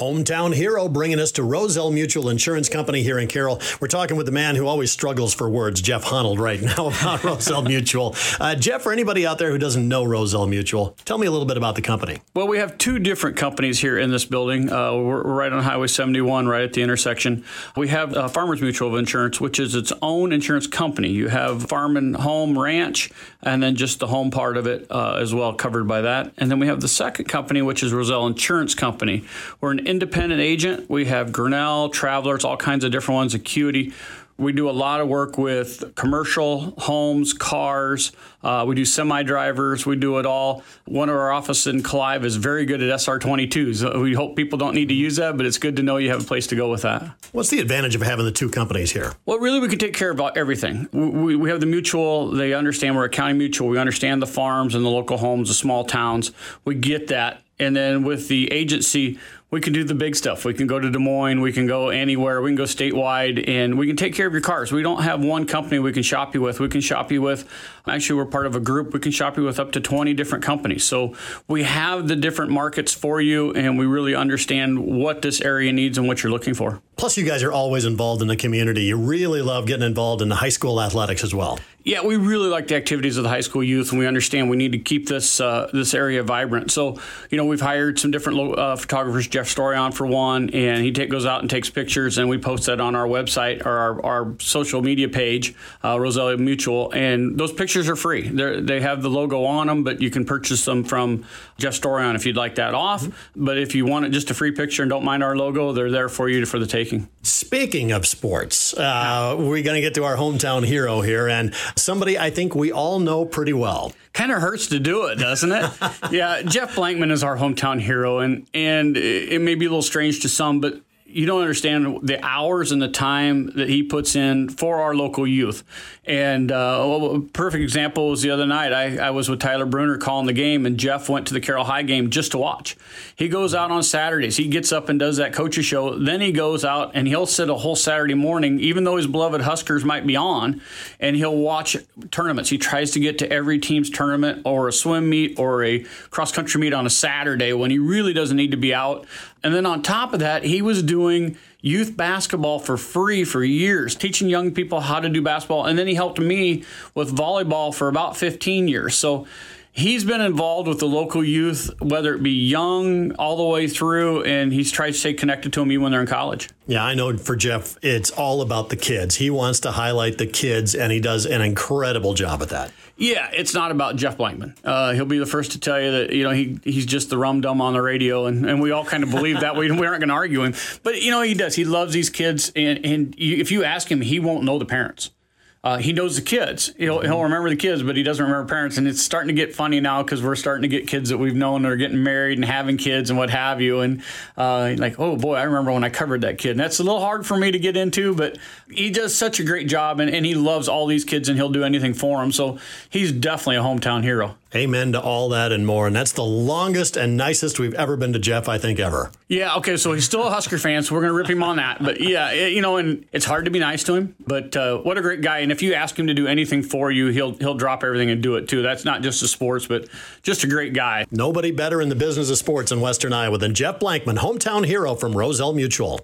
Hometown hero bringing us to Roselle Mutual Insurance Company here in Carroll. We're talking with the man who always struggles for words, Jeff Honnold, right now about Roselle Mutual. Uh, Jeff, for anybody out there who doesn't know Roselle Mutual, tell me a little bit about the company. Well, we have two different companies here in this building. Uh, we're, we're, right on Highway 71, right at the intersection. We have uh, Farmers Mutual of Insurance, which is its own insurance company. You have farm and home, ranch, and then just the home part of it uh, as well, covered by that. And then we have the second company, which is Roselle Insurance Company. We're an independent agent. We have Grinnell, Travelers, all kinds of different ones, Acuity. We do a lot of work with commercial homes, cars. Uh, we do semi drivers. We do it all. One of our offices in Clive is very good at SR22s. We hope people don't need to use that, but it's good to know you have a place to go with that. What's the advantage of having the two companies here? Well, really, we can take care of everything. We, we have the mutual. They understand we're a county mutual. We understand the farms and the local homes, the small towns. We get that. And then with the agency, we can do the big stuff. We can go to Des Moines, we can go anywhere, we can go statewide, and we can take care of your cars. We don't have one company we can shop you with. We can shop you with, actually, we're part of a group. We can shop you with up to 20 different companies. So we have the different markets for you, and we really understand what this area needs and what you're looking for. Plus, you guys are always involved in the community. You really love getting involved in the high school athletics as well. Yeah, we really like the activities of the high school youth, and we understand we need to keep this uh, this area vibrant. So, you know, we've hired some different uh, photographers. Jeff Storion for one, and he take, goes out and takes pictures, and we post that on our website or our, our social media page, uh, Roselle Mutual, and those pictures are free. They're, they have the logo on them, but you can purchase them from Jeff Storion if you'd like that off. Mm-hmm. But if you want it just a free picture and don't mind our logo, they're there for you for the taking. Speaking of sports, uh, we're going to get to our hometown hero here, and somebody I think we all know pretty well. Kind of hurts to do it, doesn't it? yeah, Jeff Blankman is our hometown hero, and and it may be a little strange to some, but you don't understand the hours and the time that he puts in for our local youth. And uh, a perfect example was the other night. I, I, was with Tyler Bruner calling the game, and Jeff went to the Carroll High game just to watch. He goes out on Saturdays. He gets up and does that coaches show. Then he goes out and he'll sit a whole Saturday morning, even though his beloved Huskers might be on, and he'll watch tournaments. He tries to get to every team's tournament or a swim meet or a cross country meet on a Saturday when he really doesn't need to be out. And then on top of that, he was doing youth basketball for free for years, teaching young people how to do basketball. And then he helped me with volleyball for about 15 years. So he's been involved with the local youth, whether it be young all the way through, and he's tried to stay connected to them even when they're in college. Yeah, I know for Jeff, it's all about the kids. He wants to highlight the kids, and he does an incredible job at that. Yeah, it's not about Jeff Blankman. Uh, he'll be the first to tell you that you know he he's just the rum dum on the radio, and, and we all kind of believe that. we, we aren't going to argue him, but you know he does. He loves these kids, and and you, if you ask him, he won't know the parents. Uh, he knows the kids. He'll, he'll remember the kids, but he doesn't remember parents. And it's starting to get funny now because we're starting to get kids that we've known that are getting married and having kids and what have you. And uh, like, oh boy, I remember when I covered that kid. And that's a little hard for me to get into, but he does such a great job and, and he loves all these kids and he'll do anything for them. So he's definitely a hometown hero. Amen to all that and more. And that's the longest and nicest we've ever been to Jeff, I think, ever. Yeah, okay, so he's still a Husker fan, so we're going to rip him on that. But yeah, it, you know, and it's hard to be nice to him, but uh, what a great guy. And if you ask him to do anything for you, he'll he'll drop everything and do it too. That's not just the sports, but just a great guy. Nobody better in the business of sports in Western Iowa than Jeff Blankman, hometown hero from Roselle Mutual.